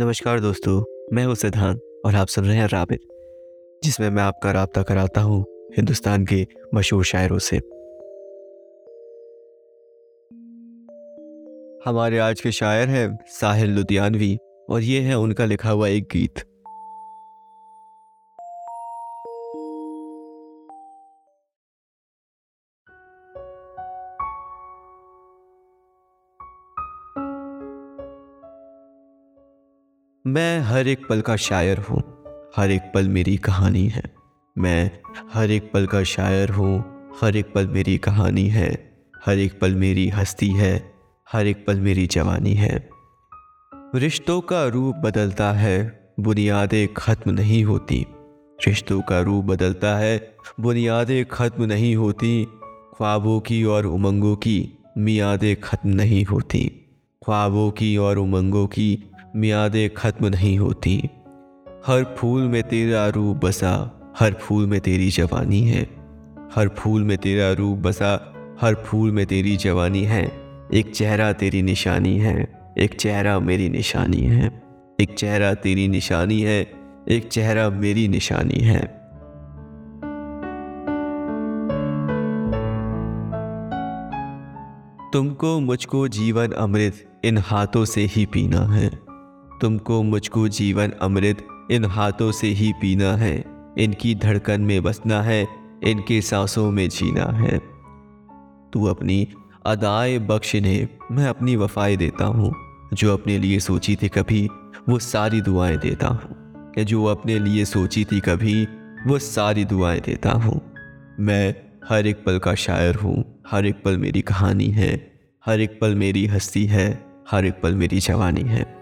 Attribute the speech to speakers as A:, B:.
A: नमस्कार दोस्तों, मैं हूँ सिद्धांत और आप सुन रहे हैं राबित, जिसमें मैं आपका रबता कराता हूँ हिंदुस्तान के मशहूर शायरों से। हमारे आज के शायर हैं साहिल लुधियानवी और ये है उनका लिखा हुआ एक गीत। मैं हर एक पल का शायर हूँ। हर एक पल मेरी कहानी है। मैं हर एक पल का शायर हूँ। हर एक पल मेरी कहानी है। हर एक पल मेरी हस्ती है। हर एक पल मेरी जवानी है। रिश्तों का रूप बदलता है। बुनियादें ख़त्म नहीं होती। रिश्तों का रूप बदलता है। बुनियादें ख़त्म नहीं होती। ख्वाबों की और उमंगों की मियादें ख़त्म नहीं होती। ख्वाबों की और उमंगों की मियादें ख़त्म नहीं होती। हर फूल में तेरा रूप बसा, हर फूल में तेरी जवानी है। हर फूल में तेरा रूप बसा, हर फूल में तेरी जवानी है। एक चेहरा तेरी निशानी है, एक चेहरा मेरी निशानी है। एक चेहरा तेरी निशानी है, एक चेहरा मेरी निशानी है। तुमको मुझको जीवन अमृत इन हाथों से ही पीना है। तुमको मुझको जीवन अमृत इन हाथों से ही पीना है। इनकी धड़कन में बसना है, इनके सांसों में जीना है। तू अपनी अदाए बख्शने मैं अपनी वफाएँ देता हूँ। जो अपने लिए सोची थी कभी, वो सारी दुआएँ देता हूँ। जो अपने लिए सोची थी कभी, वो सारी दुआएँ देता हूँ। मैं हर एक पल का शायर हूँ, हर एक पल मेरी कहानी है, हर एक पल मेरी हस्ती है, हर एक पल मेरी जवानी है।